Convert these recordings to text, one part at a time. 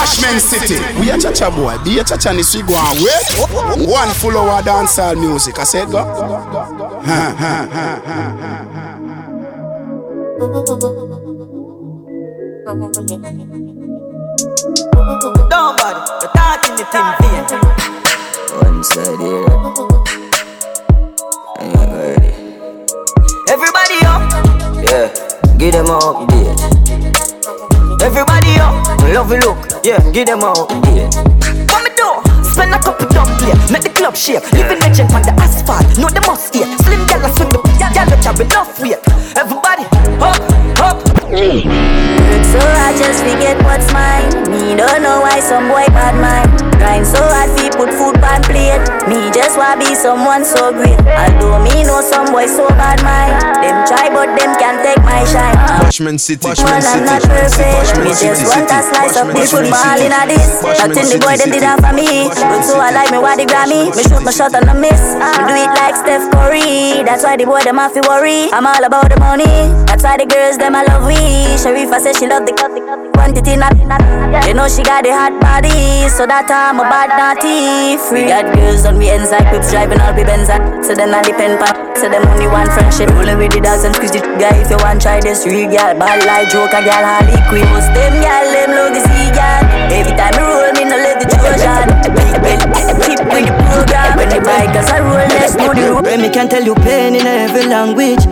Bashment City. We a cha-cha boy. Be a cha-cha ni swi go and wait. One full of our dancehall music. I said go. Ha, ha, ha, ha, ha. Nobody, you're talking the thing vain. One side here. Ain't ready. Everybody up, Yeah, give them a update. Everybody up. Love you look, yeah, give them a update. What me do? Spend a couple dumb play, make the club shake. Living legend on the asphalt, know the must here. Slim gal swing the gal gal enough weight. Everybody up, up. So I just forget what's mine. Me don't know why some boy bad mind. Grind so hard fi put food on plate. Me just wanna be someone so great. Although me know some boy so bad mind. Them try but them can't take my shine. Bashment City. One I'm not perfect. Me just want a slice of the football in a this. Nothing the boy them did that for me. But so I like me why the Grammy. Me shoot my shot and I miss. Me do it like Steph Curry. That's why the boy them have to worry. I'm all about the money. That's why the girls them I love we. Sharifa says she love the quantity not. You know she got the hot body, so that I'm a bad naughty. Free got girls on me ends like whips driving all the Benz. So then I depend on. So them only one friendship. Rolling with the and squeeze the guy if you want try this. Real girl, bad like Joker, girl, Harley Quinn. Most them girl, them love the sea girl. Every time I roll, me no let the Trojan. Big belly, keep with the program. When the bikers I roll, let's know the road. Me can tell you pain in every language.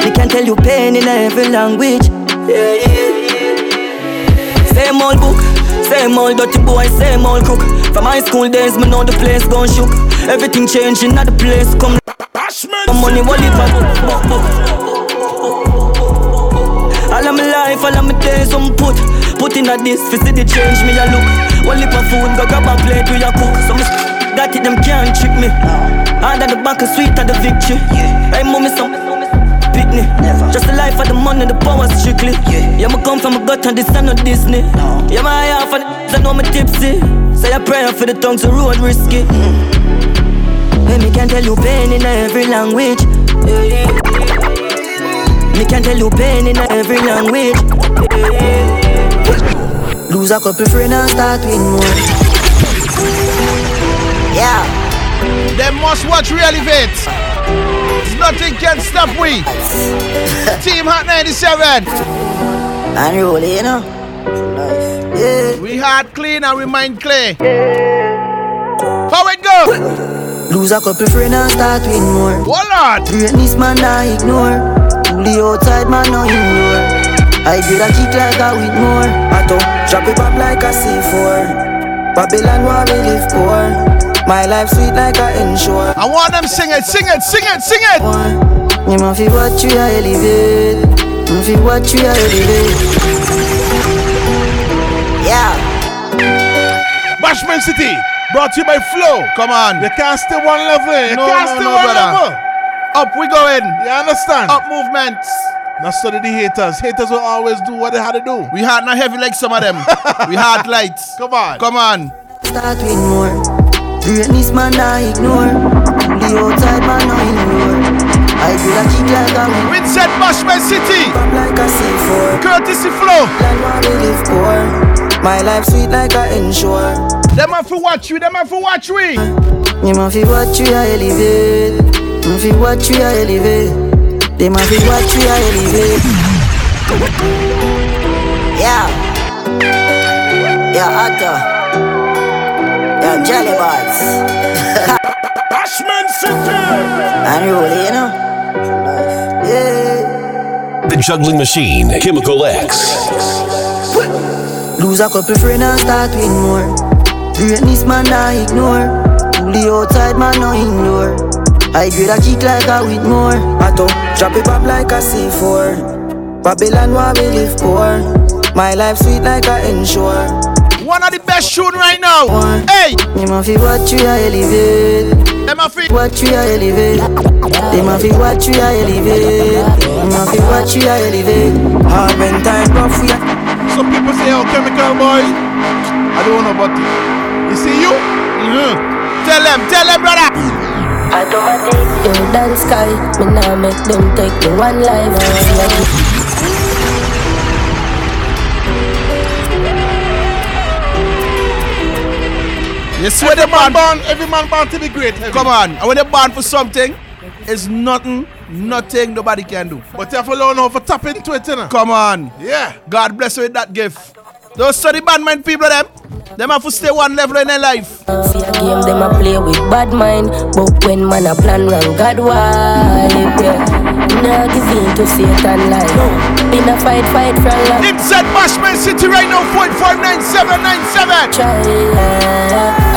Me can tell you pain in every language. Same old book, same old dirty boy, same old crook. From high school days, me know the place gone shook. Everything changing at the place. Come, come money, what it All of my life, all of my days, I'm put Put in at this, fi see the change me a look. One lip of food, go grab a plate, we a cook. So me got it, them can't trick me. Under the back, of sweet of the victory. Hey, mommy, some Pitney Just the life of the money, the power strictly. Yeah, me come from a gut and this are not Disney. Yeah, my half and I know me tipsy. Say a prayer for the tongues, the road risky. Mm. Hey, me can tell you pain in every language. Me can tell you pain in every language. Lose a couple friends and start with more. Yeah. Them must watch Real Events. Nothing can stop we. Team Hot 97. And you know. Yeah. We heart clean and we mind clear. How it go? Lose a couple friends and start with more. Oh Lord. Greatness man I ignore. The outside man no ignore. I did a kick like a with more. I don't drop it up like a C4. Babylon where we live poor. My life sweet like a ensure. I want them sing it, sing it, sing it, sing it. You must feel what you are elevate. You feel what you are elevate. Yeah. Bashment City. Brought to you by Flow. Come on. You can't stay one level. You No, can't no, stay no, one brother. level. Up we going. You understand? Up movements. Now study the haters. Haters will always do what they had to do. We had not heavy like some of them. we had lights. Come on. Come on. Start with more. Greatness man I ignore. The outside man I ignore. I do a kick like a whip. Winsett Bashment City. Pop like a C4. Courtesy Flow. Land where we live poor. My life sweet like a ensure. Them have to watch we. Them have to watch we. You must feel what you are elevate. You feel what you are elevate. They must feel what you are elevate. Yeah. Yeah, Otto. Yeah, Jelly Bots. Bashment City. And roll you know. Yeah. The Juggling Machine, Chemical X. Lose a couple friends and start with more. Greatness man I ignore. The outside man no ignore. I grade a kick like a with more. I don't drop it up like a C4. Babylon where we live poor. My life sweet like a ensure. One of the best tune right now. One. Hey. You must feel what you are elevate. Them have to. What you are elevate. They must feel what you are elevate. They must feel what you are elevate. Hard when time rough we are. Some people say, oh, chemical boy. I don't know about it. You see you? Mhm. Tell them, tell them, brother. Automatic, you dance sky. Me now make them take me one life. You see when Every they man born, born, every man born to be great. heavy. come on, and when they born for something, it's nothing, nothing nobody can do. But you have to learn how to tap into it, you know. Come on. Yeah. God bless you with that gift. Those study bad mind people, them, them have to stay one level in their life. See a game them a play with bad mind But when man a plan wrong God why yeah. Nah give in to Satan life In a fight fight from life Inside Bashment City right now, 459797. Try.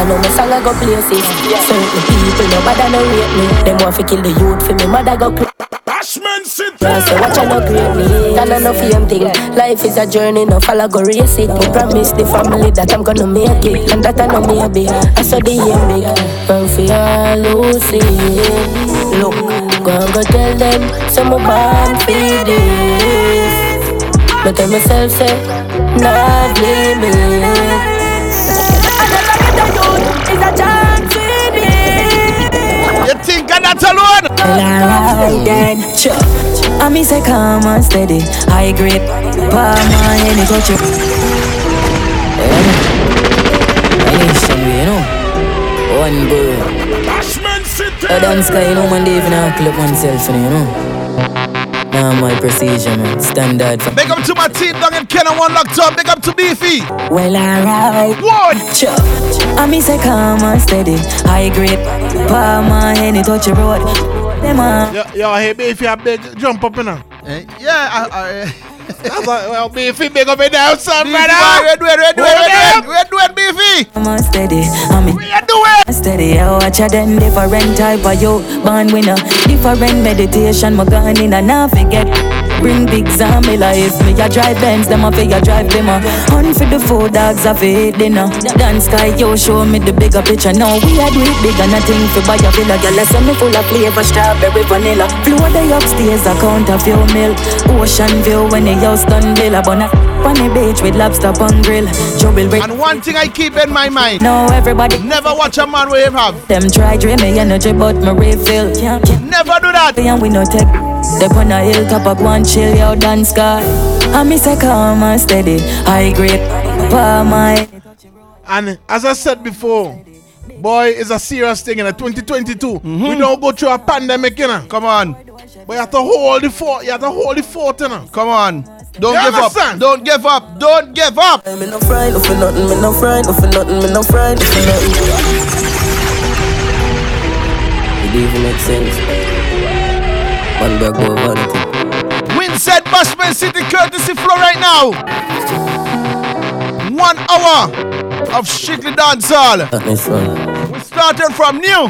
I know my song I go places. Certain people nobody no rate me. Them want to kill the youth for me. Mother go crazy Bashment City. Yeah, so watch I no great me. I no fame thing. Life is a journey, no follow go race it. Me promise the family that I'm gonna make it. And that I know maybe I saw the aim big And for see it Look, go and go tell them Some born for this Me tell myself say Not limit It's a chance for me You think of that alone? Alright then. Sure. I me say calm and steady. High grade. Palm my any touch it. Nation, you know. One bird. A dance guy, you know, man, they even have clip oneself, you know. Now my precision, man. Standard for Big up to my team down in Kenner One Locked Up. Big up to Beefy. Well, alright. One. Sure. I me say calm and steady. High grade. Palm my any touch a road. Them a Yo, yo, hey, if you have big jump up, you know. Eh, Yeah, I, I, That's like, well, Beefy, big up and down, son, Beefy, brother. where do it, where do it, where do it, where do it, Beefy? calm and steady. I me Where do it? Steady, I watch a then different type of you. Born winner, different meditation. My gun in and I forget Bring bigs on me life Me a drive Benz, them a figure drive them a Hunt for the food dogs, I feed dinner Dance sky, yo, show me the bigger picture Now we a do it big and nothing for buy a villa Girl, I send me full of flavor, strawberry, vanilla Floor the upstairs, I count a few mil Ocean view when the house done villa But on the beach with lobster on grill Trouble with And one thing I keep in my mind. Now everybody Never watch a man wave have. them try drain me energy, but me refill. Can't keep Never do that. and we no take. Step on a hilltop, I go and chill, yo, dance sky. I miss a calm and steady, high grade, palm my. And as I said before, boy, it's a serious thing in a 2022. Mm-hmm. We don't go through a pandemic, you know. Come on, But you have to hold the fort. You have to hold the fort, you know. come on. Don't You give up. Don't give up. Don't give up. Me no frightened for nothing, me no frightened for nothing, me no frightened for nothing. It even make sense. One bag of vanity. Win said Bashment City courtesy flow right now. One hour of strictly dancehall. That me son. We started from new.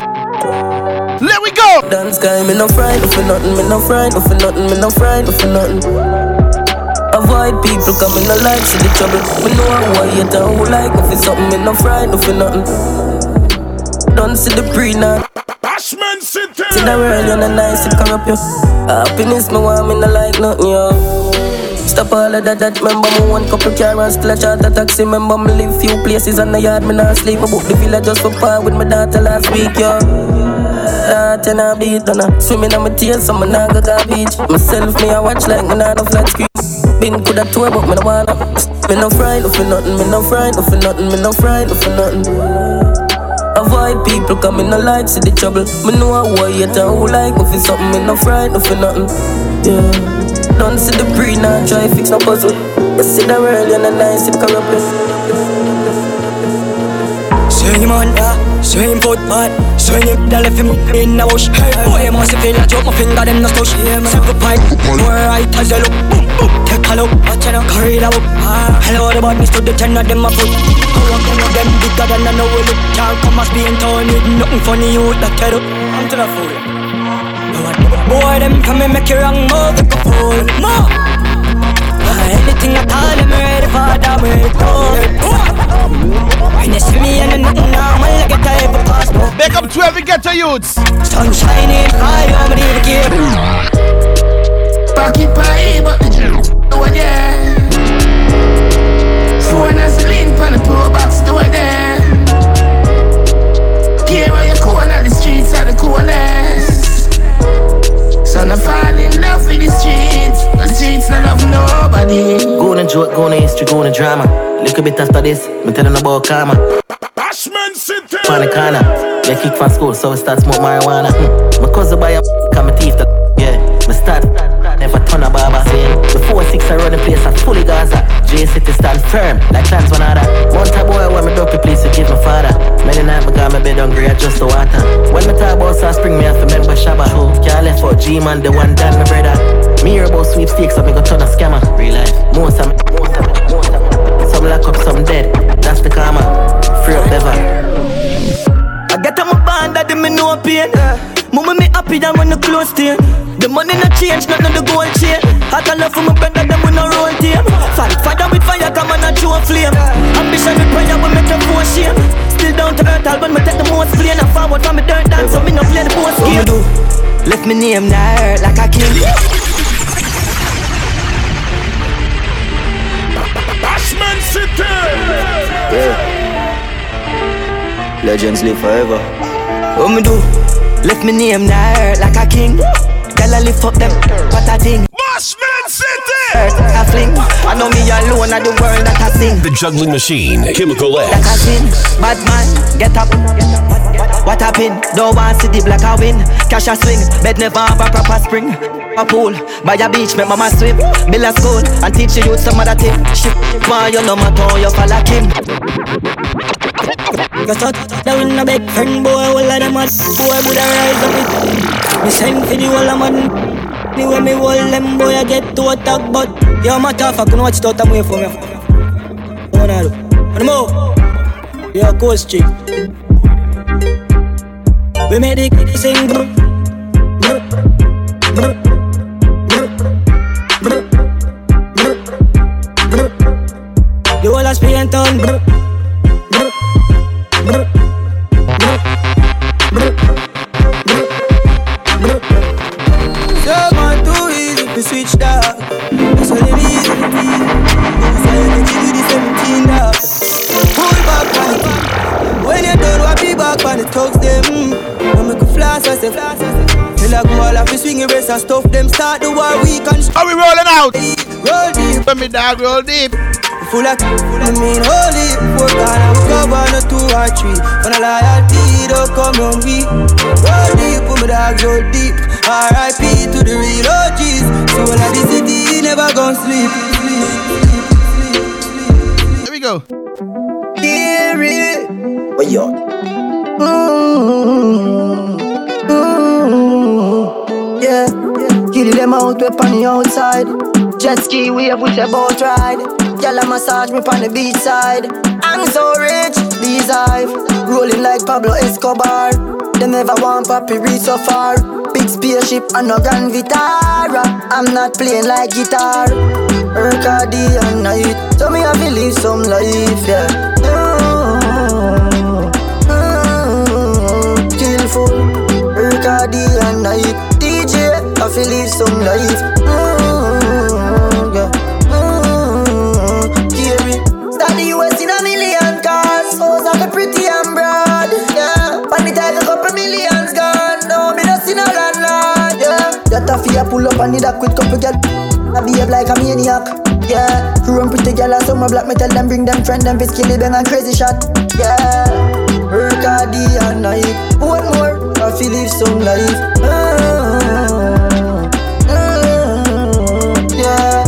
Let we go. Dance guy, me no frightened for nothing, me no frightened for nothing, me no frightened for nothing. Avoid people coming no like see the trouble. Me know I want you to who like if it's something, me no frightened for nothing. Don't see the pre now. See the world, you're not nice, it corrupt you. Happiness, me want me no like nothing, yo. Stop all of that, that remember me one couple car and still a charter taxi. Remember me live few places and the yard me not sleep. Me book the villa just for par with my daughter last week, yo. That and I beat on her Swimming on my tears so me not go garbage. Myself me I watch like me not no flat screen. Been coulda tour but me no wanna. Me no frightened for nothing, me no frightened for nothing, me no frightened for nothing Avoid people coming no like see the trouble. Me know I want you to who like me for something. Me no frightened for nothing. Yeah. Don't see the breed now, try fix no puzzle. You see the world, you're not nice, it corrupt you. Swing him on, yeah. Swing him football. Swing him, that left him in the bush. Hey, boy, you must feel like drop my finger, them no stush. Simple pipe, more right as you look. Boom, boom, take a look. Watch out, carry the book. Hello, the badness to the ten of them a foot. How come with them bigger than I know we look. Can't come as being torn with nothing funny, you that head up. I'm to the fool. Boy, them come and make you wrong like a fool. Ah, Anything at all, I'm ready for that, I'm up to every ghetto youths. Sun shining, I am the care Occupy, but the juice over there. Phone has a link on the pro box door there. Care where you corner, the streets are the coolest. So I fall in love with the streets. The streets not love nobody. Go on joke, go on history, go on drama. Little bit after this, me telling about karma. Bashment City. on the corner. Kick from school, so we start smoke marijuana. Hmm. My cousin buy a come my teeth, yeah. Me start never turn a barber. Before six I run the place, I fully Gaza. J City stand firm, like trans one other. One time boy when me drop the place to give my father. Many night me got my bed hungry, I just the water. When me talk about South Spring, me have to remember Shabba. Can't left for G man, the one done my brother. Me hear about sweepstakes, so me go turn a scammer. Real life, most of me, most of me, most of me. Some lock up, some dead. That's the karma. Free up ever. I get on my band that me no pain. Mama me happy than when the close to The money not change, none of the gold chain. I got love for my brother, them we no roll team. Fight fire with fire, come on and show flame. Ambition with prayer, we make them for shame. Still down to earth, album, me take the most plane. And forward from me dirt dance, so me no play the boss game. What do? Left me name now hurt like a king. Bashment City. Yeah. Legends live forever. What me do? Left me name now hurt like a king. Girl, I lift up them, what a thing. Bashment City. Earth, I fling. I know me alone at the world that I sing. The juggling machine, Chemical X. Like a X. sin, bad man, get up. What happened? Don't want see the black I win. Cash a swing, bed never have a proper spring. A pool, by a beach, make mama swim. Build a school and teach you youth some other thing. Shit, man, you no matter how you follow Kim. You thought down in a bed, friend boy, all of them mad boy, would I rise up it. Me send for the whole of man. The way me hold them boy, I get to attack, but you matter fuck, no watch it out, I'm waiting for me. What I do? What more? Yeah, go street. We made it sing. brr, brr, brr, brr, brr, brr, brr. The brr, thugs them. Don't make a flash, I say flash. Feel like all of the swing race and stuff them start the war we can. Are we rolling out? Roll deep. Let me dog roll deep. Full of, I mean holy. Four corner, we go one or two or three. When a loyalty don't come on we. Roll deep, put my dogs roll deep. R.I.P. to the real OGs. So all of the city never gon' sleep. Here we go. Hear it. What you? Mm, mm, yeah. Kill them out, we on the outside. Jet ski wave with a boat ride. Gyal a massage me on the beach side. I'm so rich, these hive. Rolling like Pablo Escobar. Them never want papi reach so far. Big spaceship and no Grand Vitara. I'm not playing like guitar. Work hard day and night. So me to live some life, yeah. Mm, Work hard day and night. DJ, I feel live some life. Mm, yeah. Mm, Carry. The US in a million cars. Pretty and broad. Yeah. A couple millions gone. Not no. Yeah. That a pull up on the dock with couple girl. I behave like a maniac. Yeah. Run pretty girl and some black. Me tell them bring them friend them fi skill bang and crazy shot. Yeah. Work hard day and night. What more? I feel live some life. Mm, mm, yeah.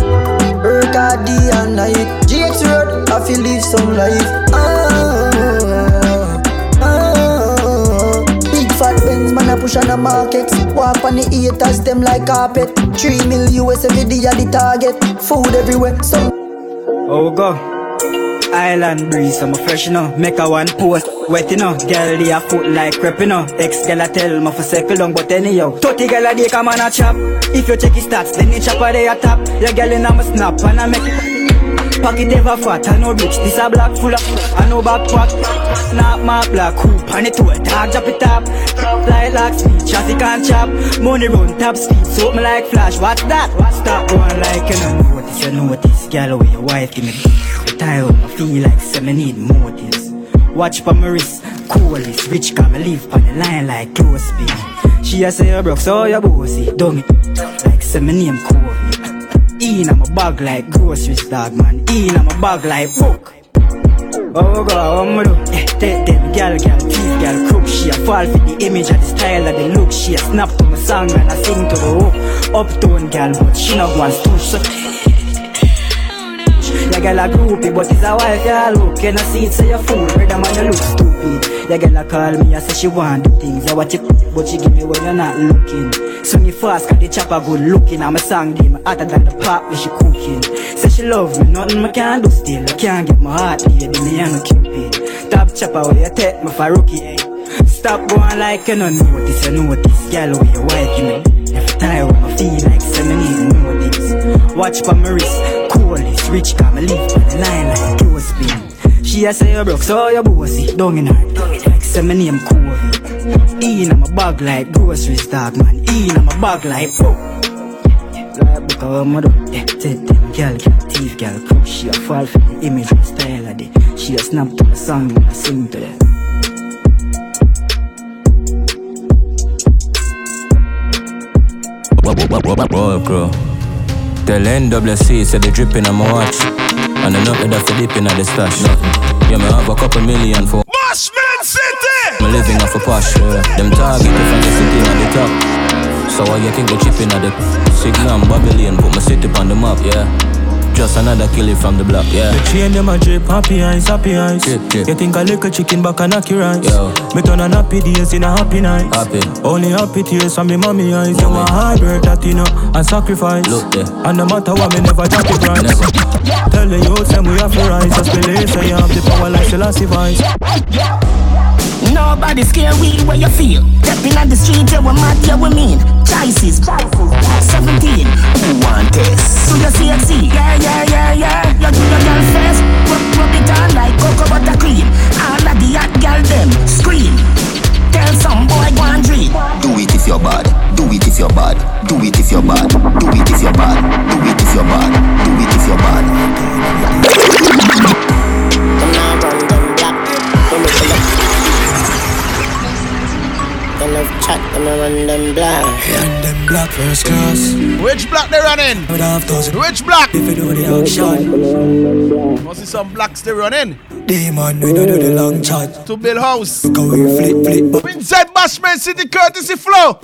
Work hard day and night. GX Road, I feel live some life. Ah. Big fat Benz, man, I push on the market. Walk on the haters, them like carpet. Three mil US every day at the target. Food everywhere, some Oh go. Island breeze, I'm a fresh you know. Make a one post, wet you know. Girl, they a foot like crep you know. Ex girl a tell me for circle long, but anyhow. 30 girl a day come on a chop. If you check his stats, then the chopper they a top. Your girl in a snap and I make it. Pocket ever fat, I know rich. This a black full of, I no backpack. Snap my black hoop, and it to a dog drop it up. Fly like speed, chassis can't chop. Money run top speed, so me like flash. What's that? Stop going like you know notice, you notice. Girl, away your wife give me the time. I feel like say me need motives. Watch pa my wrist, coolest. Rich come live on the line like close speed. She a say you broke, so you bossy. It, like say me name Kobe. In my bag like groceries, dog man. In my bag like book. Oh God, what me do? Eh, take them gal, gal, teeth, gal, crook. She a fall for the image and the style of the look. She a snap to my song and I sing to the hook. Uptown gal, but she not want to so. Ya girl a groupie, but it's a wife ya look. You know see it, say you fool, brother man you look stupid. Ya girl a call me, I say she want do things. I watch it, but she give me when you're not looking. Swing it fast, cause the chopper good looking. I'm a song game, hotter than the pop when she cooking. Say she love me, nothing I can do still. I can't get my heart, yeah, me and no cupid. Top chopper, where you take me for eh? Stop going like you don't notice, you notice. Girl, where you white, you know. Every time I feel like seven need notice. Watch for my wrist, cool is rich, come leave on the line like clothespin. She a say you broke, so you bossy. Down in her, like seven name Covey. In on my bag like groceries, dog man. In on my bag like oh. Like book of mother, yeah, take them girl, girl, teeth, girl, crook. She a fall for the image and style of it. She a snap to the song and I sing to them. Roll crew. Tell NWC say they dripping on my watch. And I know that for dipping at the stash. Yeah, me have a couple million for! Me living off a posh. Them target if I get sitting at the top. So I you think they chipping at the Signal Babylon put my city on the map, yeah. Just another killer from the block, yeah. The chain them a drip, happy eyes, happy eyes. You think a little chicken back and knock your eyes. Yo. Me turn on happy days in a happy night. Happy. Only happy tears from me mommy eyes. You a hard work that you know and sacrifice. Look there. And no matter what, me never drop it right. Tell the youth them we have to rise. Just believe say you have the power like Selassie Vice. Nobody scare we where you feel. Stepping on the street, yeah, we mad, yeah, we mean. Choices, 17. Who want this? So you see, see, yeah, yeah, yeah, yeah. You do your girl first, rub, rub it on like cocoa butter cream. All of the hot girl them scream. Tell some boy go and dream. Do it if you're bad. Do it if you're bad. Do it if you're bad. Do it if you're bad. Do it if you're bad. Do it if you're bad. Them now run them black. When we pull up. They love chat. Them now run them black. Run them black first class. Which block they running? Would have thousand. Which block? If you do the action. Must see some blocks they running. Demon, we don't do the long chat. To build house. Go we flip, flip. Inside Bashment City courtesy flow.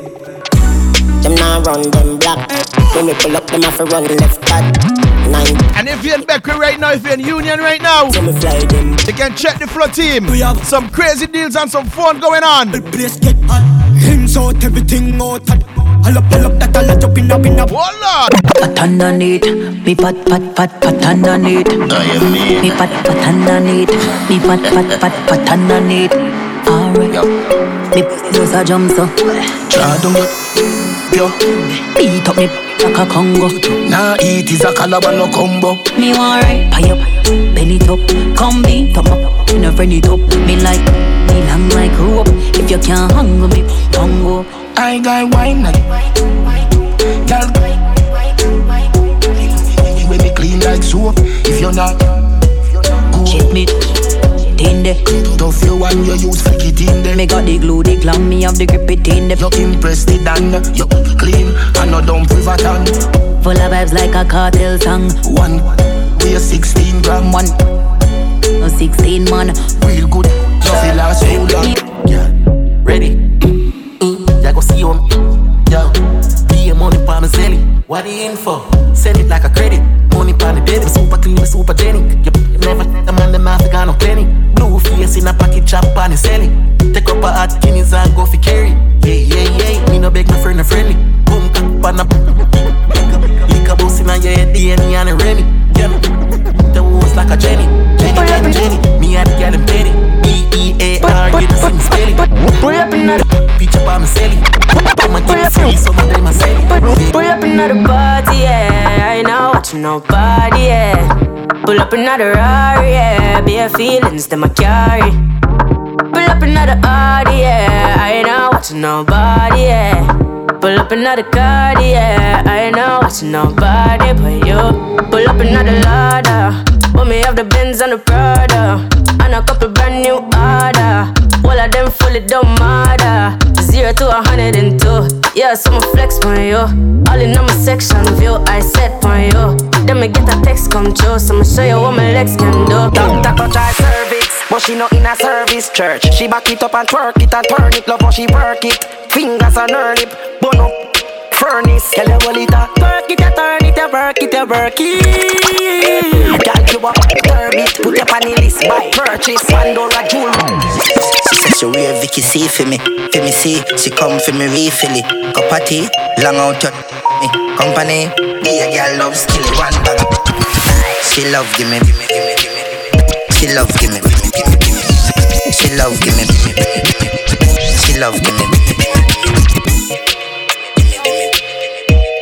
Them now run them black. When we pull up, them have to run left back. Nine. And if you're in Bequia right now, if you're in Union right now, So me fly them. you can check the flow team. We have- some crazy deals and some fun going on. The place get hot. Hands out, everything out. All up, all up, that all up, in up, in up. Oh Lord! Pat underneath, me pat pat pat pat underneath. Me pat pat underneath, me pat pat pat pat underneath. Alright, me just a jump so. Try don't get yo. Beat up me like a Congo. Nah, eat is a calabar no combo. Me want right, pay up, bend it up, come beat up, me no friend it up. Me like, me long like rope. If you can't hang with me, up. I got wine like Girl When me clean like soap If you're not good. Check me, in there. Tough you and you use flick it in there Me got the glue, the glam, me have the grip it in there. You impress the dan You clean and no dump pivot on Full of vibes like a cartel song. One We a 16 gram One, no 16 man. Real good Just last so long Yeah, ready? Mm, yeah, go see you. Yo, pay money pa me zelly. What the info? Send it like a credit. Money pa the baby, super clean, super jenny. You never the man the master got no plenty. Face in a pocket chop on the selling. Take up a hot guineas and go for carry. Yeah, yeah, yeah. Me no beg my friend no friendly. Boom, pan up. Lick a boss in your head, DNA and a Remy. Yeah, the walls like a Jenny. Jenny, Jenny, Jenny. Me and the gal and Penny. B E A R, you the same spelling. Pull up another, Pitch up me selling. I'ma get free, some of them are selling. pull up another party, yeah. I ain't not watching nobody, yeah. Pull up another Rari, yeah. Bare feelings them I carry. Pull up another Audi, yeah. I ain't not watching nobody, yeah. Pull up another car, yeah. I ain't not watching nobody but you. Pull up another Lada. But me have the Benz and the Prada. And a couple brand new order. All of them fully don't matter. Zero to a hundred and two. Yeah, so I'ma flex on you. All in on my section view, I set on you. Then me get a text come true, so I'ma show you what my legs can do. Doctor, go try serve but she not in a service church. She back it up and twerk it and turn it, love how she work it. Fingers on her lip, bun up furnace. Girl, you hold it a work it, you turn it, you work it, you work it. Girl, you a turn it, put your on the list, buy purchase Pandora jewelry. She said she real Vicky C for me, for me see. She come for me refill it. Cup of tea, long out your me company. Be a girl love skilly one bag. She love give me, give me, give me, give me. She love give me, give me, give me, give me. She love give me, give me, give me, give me. She love give me, give me, give me.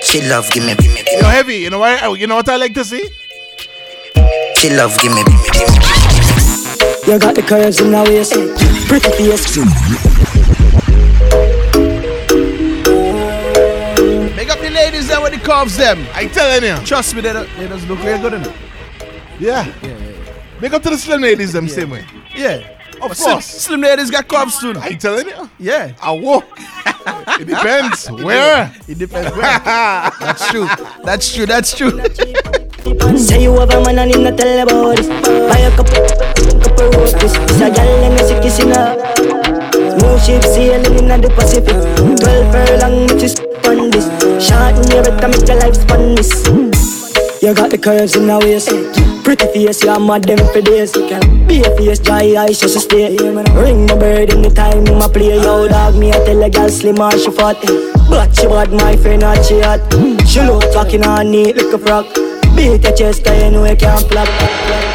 She love give me, give me, give Yo, heavy. You know what? You know what I like to see? She love give me, give me, give me. You got the curves in the waist, pretty face. Curves them. I telling you. Trust me, they, don't, they just look very good enough. Yeah. Yeah, yeah. Make up to the slim ladies them same way. Yeah. Of But slim, course. slim ladies got curves too. I telling you. Yeah. I walk. it depends. Where? It depends where. That's true. That's true. That's true. Say you have a man and him not tell about this Buy a couple, couple roses It's a gal and a sick in her New ship sailing in the Pacific Twelve furlong which is on this. Short in your better make your life span miss You got the curves in the waist. Pretty face, you mad them for days Can Be a face, dry eyes, just a stay Ring my bird in the time my play Yo dog, me I tell a gal slim and she fat. But she bad, my friend, not she hot. She look talking on neat like a frog. Beat your chest, you know you can't flop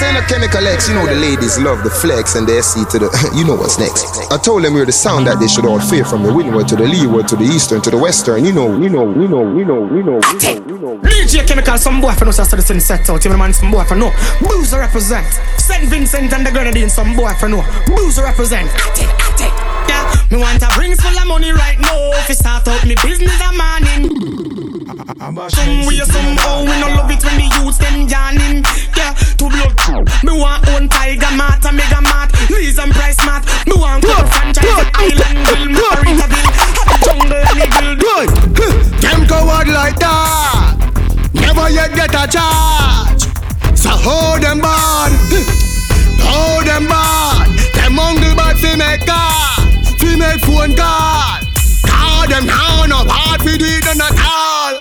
Saying the chemical X, you know the ladies love the flex and they see to the, you know what's next. I told them we're the sound that they should all fear from the windward to the leeward to the eastern to the western. You know, you know, you know, you know, you know, you know, you know. DJ Chemical, some boy for no sister the set out. Even man, some boy for no. Boozer represent. St. Vincent and the Grenadine, some boy for no. Boozer represent. Ate. Yeah, me want a rings full of money right now. If you start up me business a morning. Some way somehow we no love it when the youths them yarning. Yeah, to blood. Me want own Tiger Mart and Mega Mart, Lee's and Price Mart. Me want couple franchise Island Bill, Margaritaville, Jungle Eagle. Good. Them coward like that. Never yet get a charge. So hold them bad. Hold them bad. Them hungry bad fi make call. Make phone call. Call them now no hard fi do it on at all.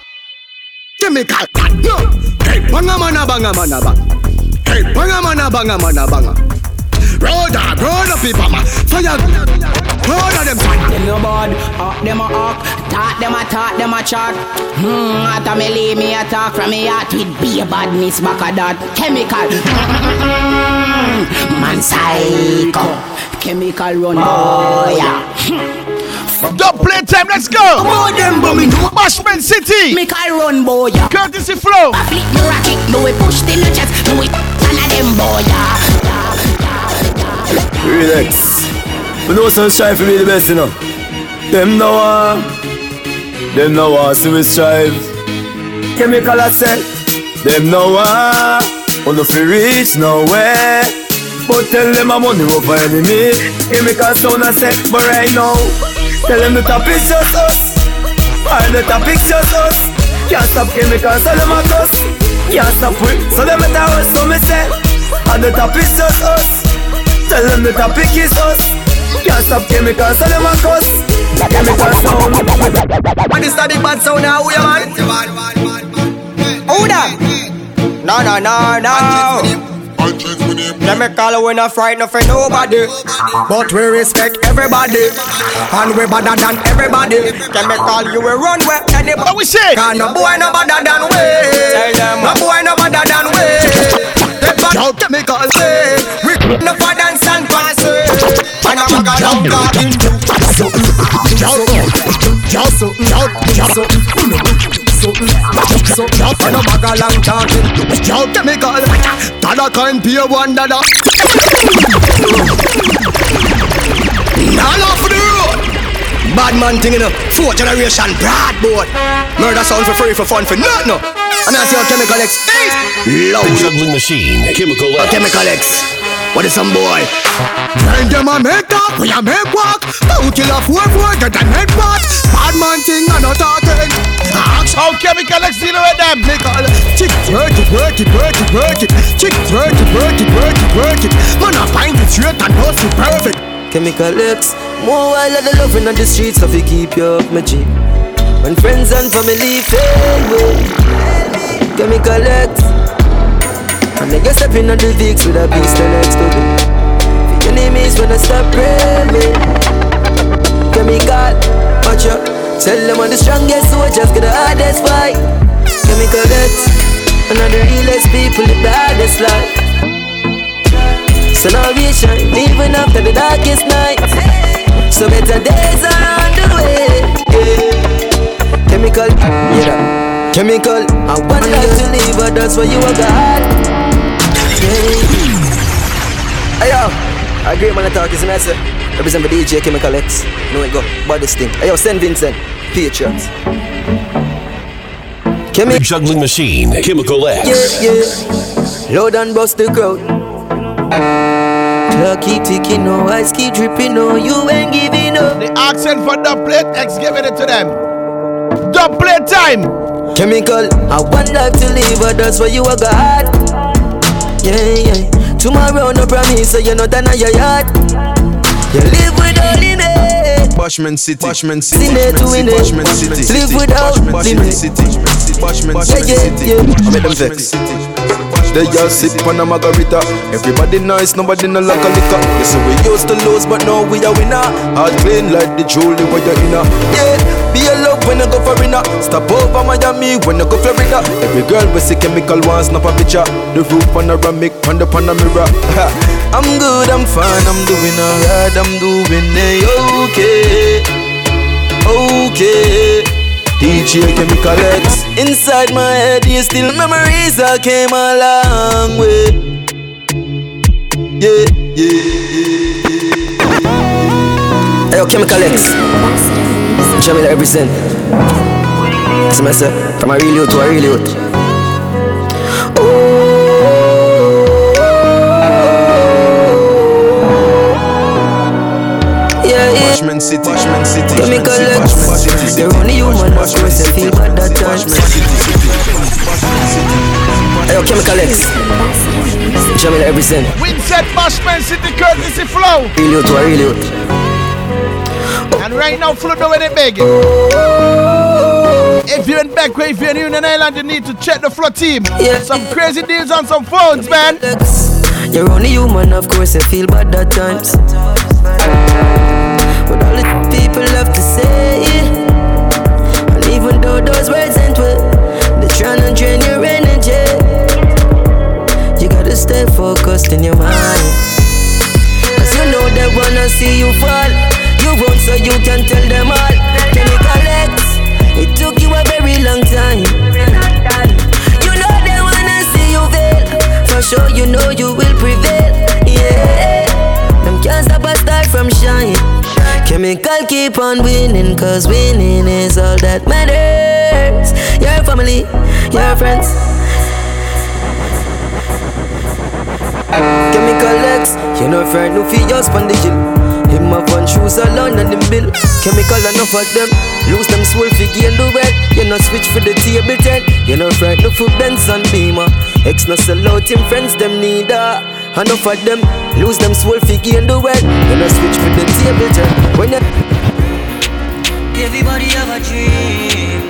Chemical no. Hey, banga mana banga mana bang. Hey, banga mana banga mana banga. Up, road up, people man. Fire. Of them. Them no bad, hawk them a hawk, talk them a talk, them a chat. Hmm, after me leave me a talk from me heart with be a badness back of that chemical. Man psycho, Oh, chemical run boy. yeah. Dub play time, let's go. More them but Bashment City. Make I run boy. yeah. Courtesy flow. Flip me rocket, me we push till the chest, me we none of them boy. Relax. We know some strive for be the best, you know. Them no want. Them no want see we strive. Chemical I said. Them no want. On the free reach nowhere. But tell them I'm money over enemy. Chemical sound I said. But right now, tell them the topic's just us. All the topic's just us. Can't stop chemical, so them a cuss. Can't stop we, so them a tower, so me say. And the topic's just us. Tell them the topic is us. Can't stop chemicals, so them a cuss. Chemical sound. And this a big bad sound now, who ya man? Who that? No, no, no, no. Chemical we not frightened for nobody But we respect everybody And we better than everybody Chemical you will run where anybody What we say? Cause no boy no better than we No boy no better than we They bad chemical say We no for dance and pass And I'm a god out talking to Something Just something Just something Something Something And I'm a long talking Yo chemical Dollar kind pay one dada All off the road. Bad man thing you know. Fourth generation broad board. Murder sound for free for fun for nothing no. And I see how chemical X. Loud Juggling machine, Chemical X. Chemical X. What is some boy? When them a make talk, we a make walk. Two killer four four get a head pot Bad man thing and not talking Ask How Chemical X with them? Chemical Chick work it, work it, work it, work it Chick work it, work it, work it, work it. Man, I find it straight and know it perfect. Chemical X, more while of the loving on the streets, so fi keep you up my G. When friends and family fail me, Chemical X. And they get stepping on the Vicks with a beast the next to me. For enemies when I stop praying. Chemical, watch out. Tell them I'm the strongest soldiers, get the hardest fight. Chemical X, and I'm the realest people live the hardest life. So now we shine even after the darkest night. So better days are on the way. Yeah. Chemical, yeah. Chemical, I want life to live, but that's why you are God. Yeah. Hey yo, I agree man, I talk is nice. Represent the DJ Chemical X. Know it go, but this thing. Hey yo, St. Vincent, Patriots. The juggling machine, Chemical X. Yeah, yeah. Load and bust the crowd. Clock keep ticking, no ice keep dripping, no you ain't giving up. The accent for the plate, X giving it to them. The plate time. Chemical, I want life to live, but that's why you are God. Yeah, yeah. Tomorrow no promise, so you're not done your yard. You live with all in it. Bushman City, Bushman City, Sin it to win it. Bushman City, Live without Bushman limit. City, Bushman Yeah, City, yeah, yeah. I made them vex. They just sip on a margarita. Everybody nice, nobody no like a liquor. You see we used to lose, but now we are winner. Heart clean like the jewelry where you're in Yeah, be a love when you go for winner. Stop over Miami when you go Florida. Every girl we see chemical one snap a picture. The roof panoramic, on the Panamera. I'm good, I'm fine, I'm doing alright, I'm doing it okay, okay. DJ Chemical X Inside my head, you still memories I came a long way. Yeah, yeah, yeah. Hey, yo, Chemical X. Jamila represent. See me say, eh? from a real youth to a real youth. Yeah, yeah. Bushman City, Bushman City, Chemical Bushman X. City, You're only human, of course, you feel bad that times. Hey, yo, Chemical X. Jamila represent. Winsett Bushman City courtesy flow. Real youth to a real youth. And right now, Flow doing it big. If you're in Bequia, if you're in Union Island, you need to check the Flow team. Some crazy deals on some phones, man. You're only human, of course, you feel bad at times. People have to say. And even though those words ain't well, they're trying to drain your energy. You gotta stay focused in your mind. Cause you know they wanna see you fall. You won't so you can tell them all. Chemical X, it took you a very long time. You know they wanna see you fail. For sure, you know you will prevail. Chemical keep on winning, cause winning is all that matters. Your family, your friends. Chemical X, you know friend who feel just on the hill. Him have one shoes alone and him bill. Chemical enough of them. Lose them soul fi gain the red. You know switch for the table ten. You know friend no for Benson Beamer. X no sell out him friends them neither. Enough of them lose them soul fi gain the red. You know switch for the table ten. When you Everybody have a dream.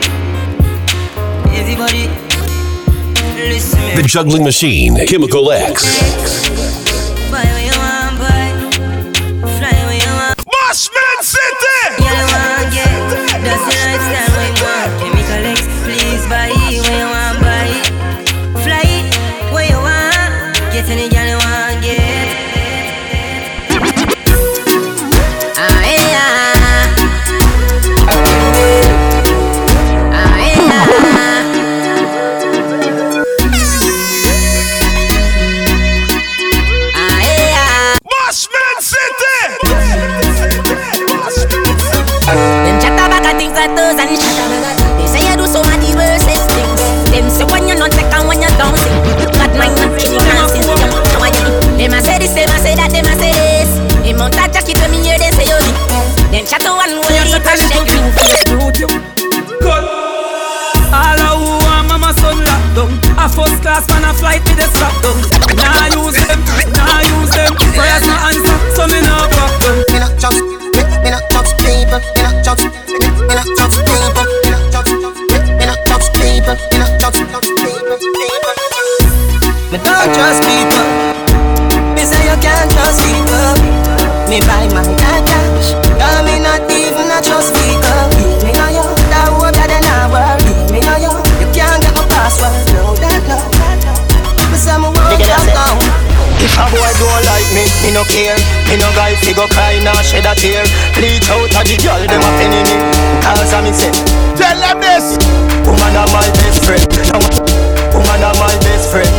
Everybody listen. The juggling machine, Chemical X. last man a flight with the strap down. Nah use them, nah use them. Prayers no answer, so me no back down. Me not trust, me, me not trust people. Me not trust, me, me not trust people. Me not trust, me, me not trust people. Me not trust, judge people, people. Me don't trust people. Me say you can't trust people. Me buy my no care. Me no guy fi go cry nor shed a tear. Bleach out a the girl, them a penny me. Cause a me say Tell them this. Woman are my best friend. Woman are my best friend.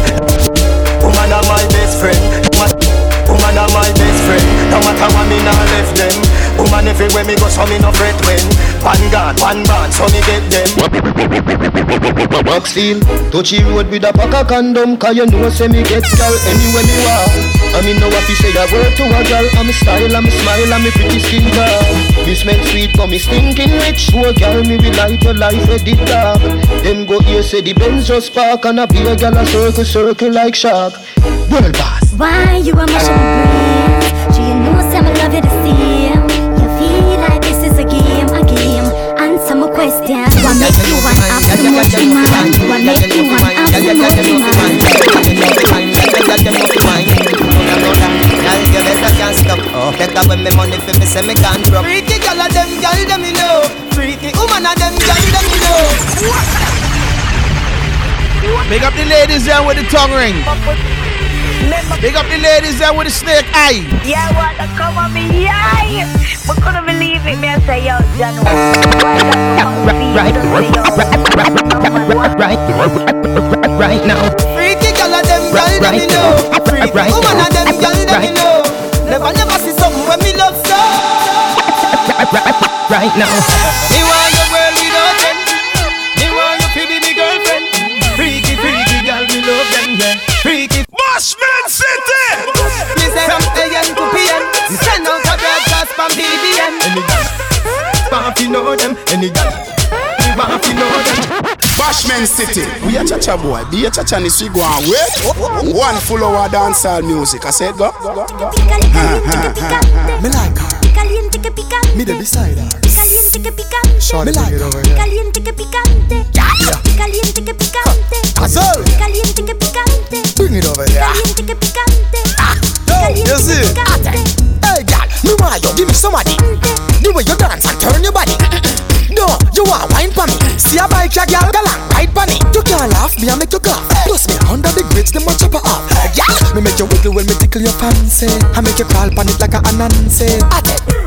Woman are my best friend. Woman are my best friend. No matter what me nah left them. Woman everywhere me go so me no fret when. One God, one band, so me get them. Maxfield, touchy road with a pack of condom Cause you know say me get girl anywhere me walk I mean no fi say a word to a girl. I'm a style, I'm a smile, I'm a pretty skin girl. Me smell sweet but me stinking rich. So girl me will light your life edit dark Them go here say the Benz just park And a be a girl a circle circle like shark. World boss. Why you a mash up my brains? Do you know some love you the same? Ladies there with the tongue ring. Big up the ladies there with the snake eye. Yeah, what the come on me, yeah. But couldn't believe it, me I say, yo, John. Right, right, right now. Freaky girl of them, girl them me know. Freaky woman of them, girl them me know. Never, never see something when me love so. Right now fi know them Any girl Want fi know them Bashment City, we a cha-cha boy, be a cha-cha ni we go and wait. One full hour dancehall music, I said go. go, go. Me like her. Caliente que picante. Me the beside her. Caliente que picante. Shorty, bring it over here. Caliente que picante. Caliente que picante. Azul. Caliente que picante. Bring it over here. Caliente que picante. You see? Hey, girl, me want you give me somebody. The way you dance and turn your body. Bike, a girl, girl, ride for. You can't laugh, me I make you cough. Plus me under the grids, them a chop her off. Yeah, me make you wiggle when me tickle your fancy. I make you crawl pon it like a anansi.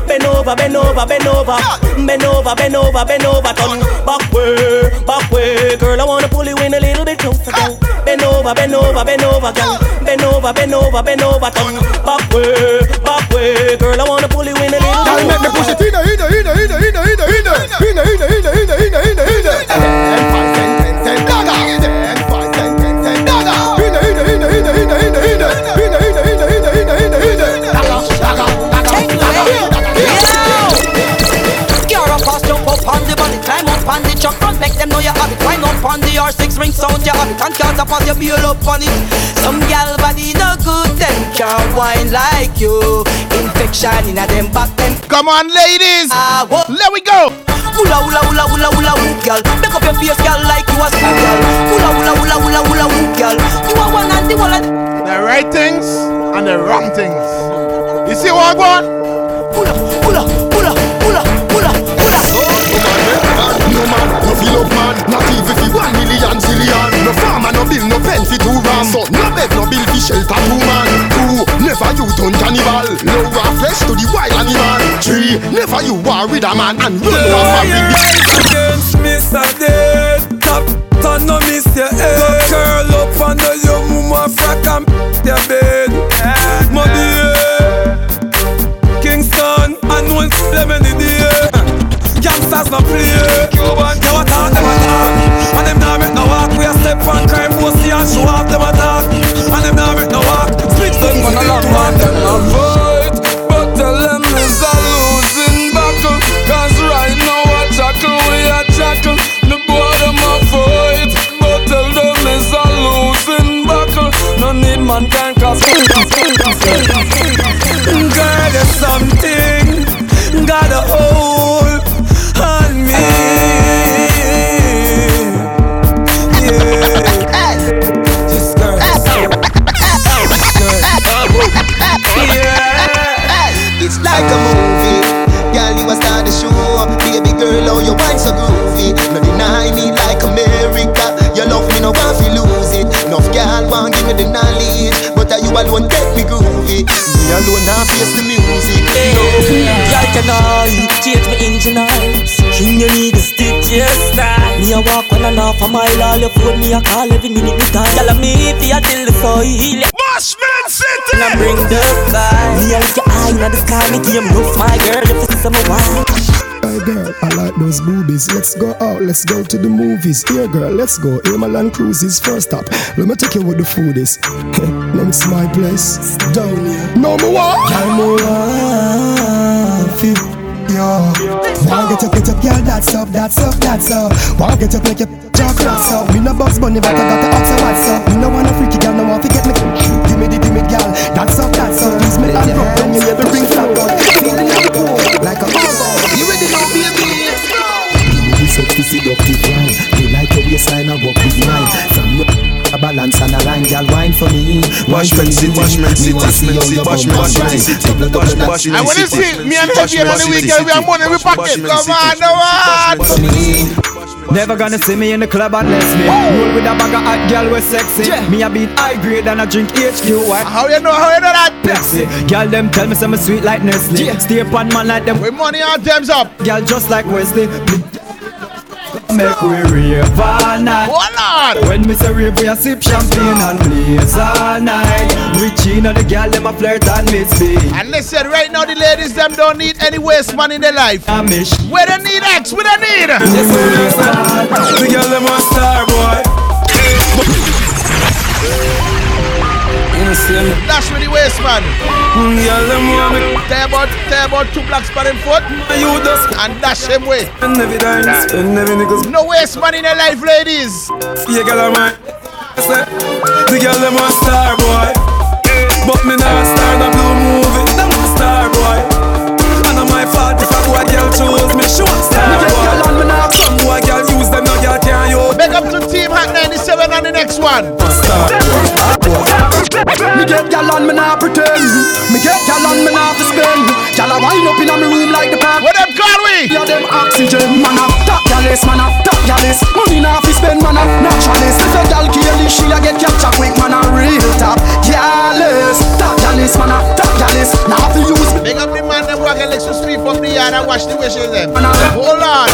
Bend over, bend over, bend over, bend over, bend over, bend over, turn back way, back way, girl. I wanna pull you in a little bit closer, girl. Bend over, bend over, bend over, girl. Bend over, bend over, bend over, turn back way, back way, girl. I the R6 ring sound, you have it. And can't pass you build up on it. Some gal body no good, them can't whine like you. Infection in a them back, them. Come on, ladies. Ah, what? Let we go. Hula hula hula hula hula hoop, girl. Make up your face, girl, like you a school girl. Hula hula hula hula hula hoop, girl. You are one and the one. and- The right things and the wrong things. You see what I want? Fi So no bed, no bill fi shelter two man Two, never you done cannibal. Lower flesh to the wild animal. Three, never you war with a man And run one man with the against Mr. Dead. Top turn no miss your head. Go curl up under your mama frack and your bed. My dear Kingston and one them any day Gangsters no play step on crime pussy and show off them a And them nah make no walk. Split them. on a long man. Them a fight But tell them it's a losing battle. Cause right now a tackle we a tackle The boy them a fight But tell them it's a losing battle. No need man can cause Girl there's something. Got a hold know your wine so groovy. No deny me like America. Your love me no want fi lose it. No girl want give me the knowledge, but are you alone take me groovy? Me alone not face the music. Hey, no, girl can all change my engine oil. King you need a stick, yes style. Me a walk on and off a mile, all your phone me a call every minute me time. Girl me fi till the soil. Bashment City. And I bring the vibe. Me a look your eye inna the sky, me you move, my girl. If this is my wine. Hey girl, I like those boobies. Let's go out, let's go to the movies. Here girl, let's go. Land Cruises first stop. Let me take you where the food is. Me see my place. Down here. No more. Me want feel. Yo, wanna get up, get up, girl, that's up, that's up, that's up. Wanna get up like a jack cross up. We no bugs bunny, but I got the ox, what's up? Me no wanna freaky girl, no want to get me. Give me the timid girl, that's up, that's up. Please me and rock when you hear the ring out. Sexy seductive wine Me like your waistline and walk with mine From your a balance and a line, girl, wine for me Wine for Bashment City, me. Bushman Me City, want see Bushman how City, your Bushman bum City, shine. City, Double, double, Bush- that Bushman I want to see me and Heavy on the weekend. We are money, we pocket. Come on, no one. Never gonna see me in the club unless me roll with a bag of hot girl with sexy. Me a beat high grade and I drink HQ. Why? How you know? How you know that? Plexi. Girl them tell me some sweet like Nestle. Stay upon man like them. With money on them's up. Girl just like Wesley. Make we rave all night. Hold on. When me say rave, we a sip champagne and blaze all night. Rich in the girl, them a flirt and misbehave. And listen, right now the ladies them don't need any waste man in their life. I miss. Where they need X, where they need. The girl them a star boy. You see me? Dash with the waste man. Mm, Girl them want me. Tell about, tell about two blocks per him foot. You just And dash him way. spend every dime, spend every niggas. No waste man in their life, ladies. Yeah, girl I'm right. The girl them a star boy. But me not a star in a blue movie. Them a star boy. And I'm my fault if a boy girl choose me. She want star boy. Some boy girl use them, no girl can't use. Big up to Team Hot 97 on the next one. Star Me get gal on, me nah pretend. Me get gal on, me nah to spend. Gal a wind up inna me room like the park. What them call we? Yeah, them oxygen, man a top galis, man a top galis. Money nah fi spend, man a naturalist. If a gal kill it, she a get captured quick, man a real top galis. Top galis, man a top galis. Nah fi use me. Big up the man them who can let you sweep up the yard and wash the wishes them. Hold on.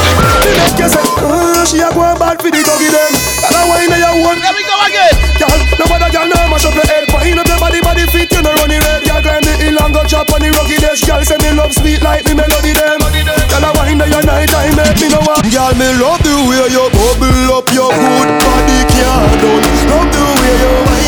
Me make you say, uh, she a go bad fi the doggy them. Gal a wine a your one. There we go again. No other gal no mash up your head. Wind up your body, body fit, you no run it red. Gal climb the hill and go chop on the rocky dash. Gal say me love sweet like me melody them. A wine a your night time make me know what. Gal me love the way you bubble up your good body can't done. Love the way you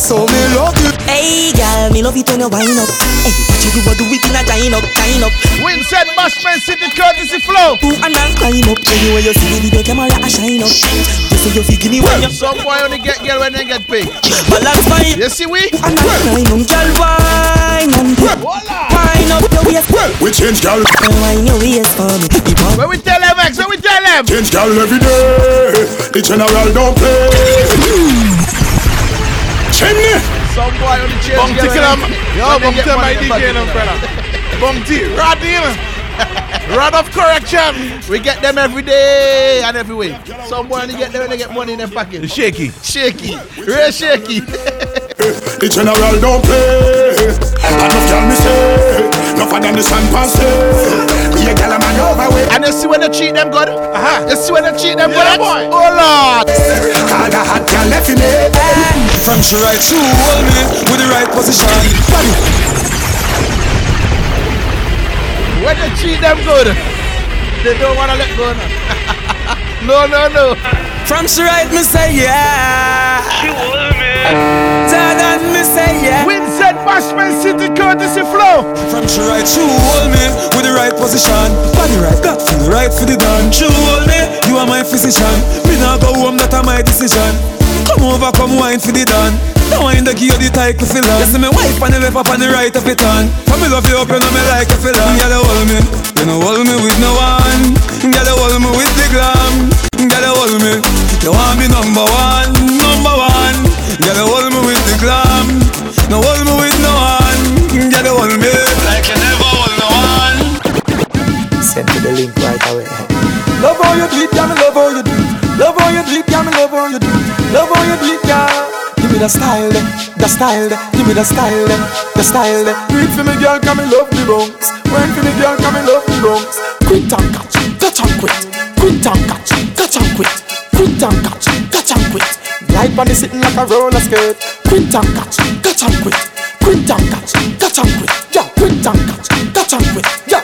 so me love you. Hey, girl, me love it when you wind up. Hey, what you do, what do it in a giant up, giant up. Winston Bashment City courtesy flow. Ooh, and then climb up. Anyway, you see the video camera a shine up. You say you fi give me one. Some boy only get girl when they get paid. Balance fine. You see we? And then climb up, girl, wine and wine up your waist. We change gal. Wine your waist for me. The. When we tell them X, when we tell them. Change gal every day. The general don't play. Chimney. Some boy only change Bum girl tickle when Yo, when they bum get tell my money in the DJ pocket. them, brother. Bum T, Rod in. Rod of correction. We get them every day and every week. Some boy only get them when they get money in their pocket. Shaky. Shaky. Real shaky. The general don't play. Enough gal me say. Enough than the sun pass eh. Be a gal a man overweight. And you see when they treat them good? Uh-huh. You see when they treat them Yeah, good? boy. Oh Lord. All the hot gal left in it. From she right, she hold me with the right position. Body. When they treat them good, they don't wanna let go. No, no, no. no. From she right, me say yeah. She hold me. Jordan, me say yeah. Winston Bashment City courtesy flow. From she right, she hold me with the right position. Body right, got feel right for the done. She hold me, you are my physician. Me now go home, that are my decision. Come over, come wine for the done. Now I the give you the title for long. You see me wife on the left, up on the right of it on. Come me love you up, you know me like you feel long. Girl, you hold me, you know hold me with no one. Girl, you hold me with the glam. Girl, you hold me, you want me number one, number one. Girl, you hold me with the glam. No hold me with no one. Girl, you hold me like you never hold no one. the link right away. Love how you do it, yeah, me love how you do. Love how you do it, yeah, me love how you do. Love how you do it, yeah. Give me the style, de, the style, de. give me the style, de, the style. de. Read for me, girl, come me love the Bronx. Wine for me, girl, come me love the Bronx. Quit and catch, catch and quit. Quit and catch, catch and quit. Quit and catch, catch and quit. Light bunny sitting like a roller skate. Quit and catch, catch and quit. Quit and catch, catch and quit.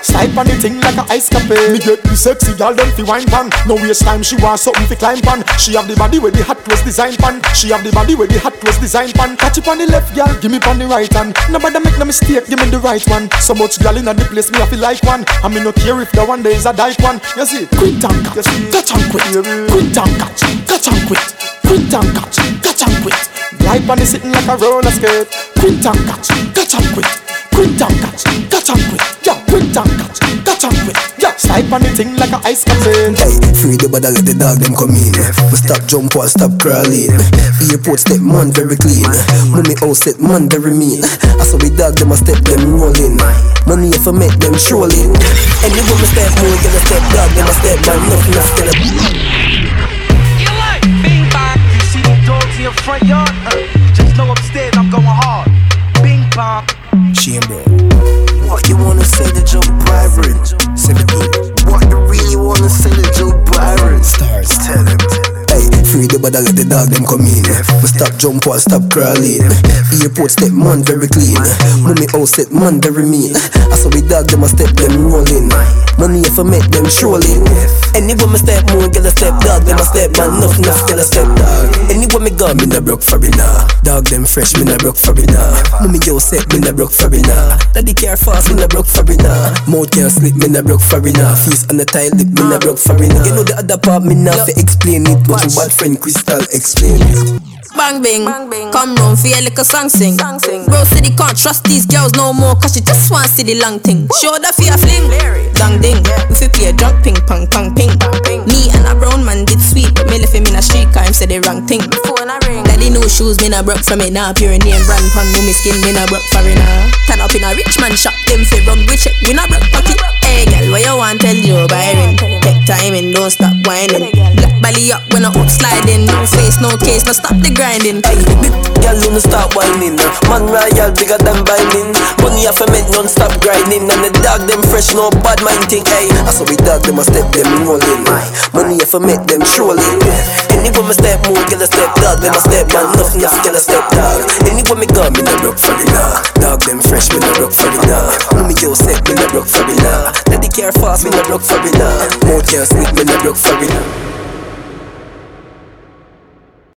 Slide on the thing like a ice cafe. Me get the sexy girl them fi wine pan. No waste time, she want something fi climb pan. She have the body with the hot twist design pan. She have the body with the hot twist design pan. Catch it on the left, girl, give me on the right hand. Nobody make no mistake, give me the right one. So much girl inna the place, me I feel like one. I me no care if the one day is a dyke one. You see, quit and catch, catch and quit. Quit and catch, catch and quit. Quit and catch, catch and quit. Life on the sitting like a roller skate. Quit and catch, catch and quit. Quit and catch, catch and quit. Yeah, quit and catch, catch and quit. Yeah, slide on the thing like a ice captain. Hey, free the body, let the dog them come in. We stop jump or stop crawling. Airport step man very clean. Mummy house set man very mean. I saw we dog them a step them rolling. Money if I make them strolling. Any woman step more, get a step dog them a step man. Nothing else get a. Bing bang, you see the dogs in your front yard? Uh, just know upstairs I'm going hard. Bing bang. Shame, bro. What you wanna say to Joe Byron? 17. What you really wanna say to Joe Byron? Stars, tell him. Hey, free the body, let the dog them come in. We stop jump or stop crawling. Airport step man very clean. Mummy house set man very mean. I saw we dog them a step them rolling. I make them strolling. Any woman step more, get a step dog, them a step man, enough, enough, get a step dog. Any woman got me na broke for it. Dog them fresh, me na broke for it. Mummy yo set, me na broke for it. Daddy care fast, me na broke for now. Mouth can't slip, me na broke for it. Face on the tile lip, me na broke for it. You know the other part, me na fi explain it, but your bad friend Crystal explain it. Bang bing, come round for your little song sing. Bro city can't trust these girls no more, cause she just want see the long thing. Show that for your fling. Dang ding, if you play a drunk ping pong pong ping. Me and a brown man did sweet, but me left him in a street car, him said the wrong thing. Phone I ring. Daddy no shoes, me na broke from it now. Pure name brand pan, no me skin, me na broke for it now. Turn up in a rich man shop, them fi rug we check, we na broke pocket. Hey girl, what you want tell you Byron? Take time and don't stop whining. Black belly up when I up sliding, no face, no case, no stop the grinding. Hey, big girl, you no stop whining. Man royal bigger than binding. Money off a make non-stop grinding. And the dog them fresh, no bad mind thing. Hey, I saw we dog them a step them rolling. Money off a make them strolling. Any woman step more, get a step dog. Them a step man, nothing else get a step dog. Any woman got me na broke for it now. Dog them fresh, me na broke for it now. Mommy yo set, me na broke for it now. Daddy care fast, me na broke for it now. Mouth can't me na broke for it.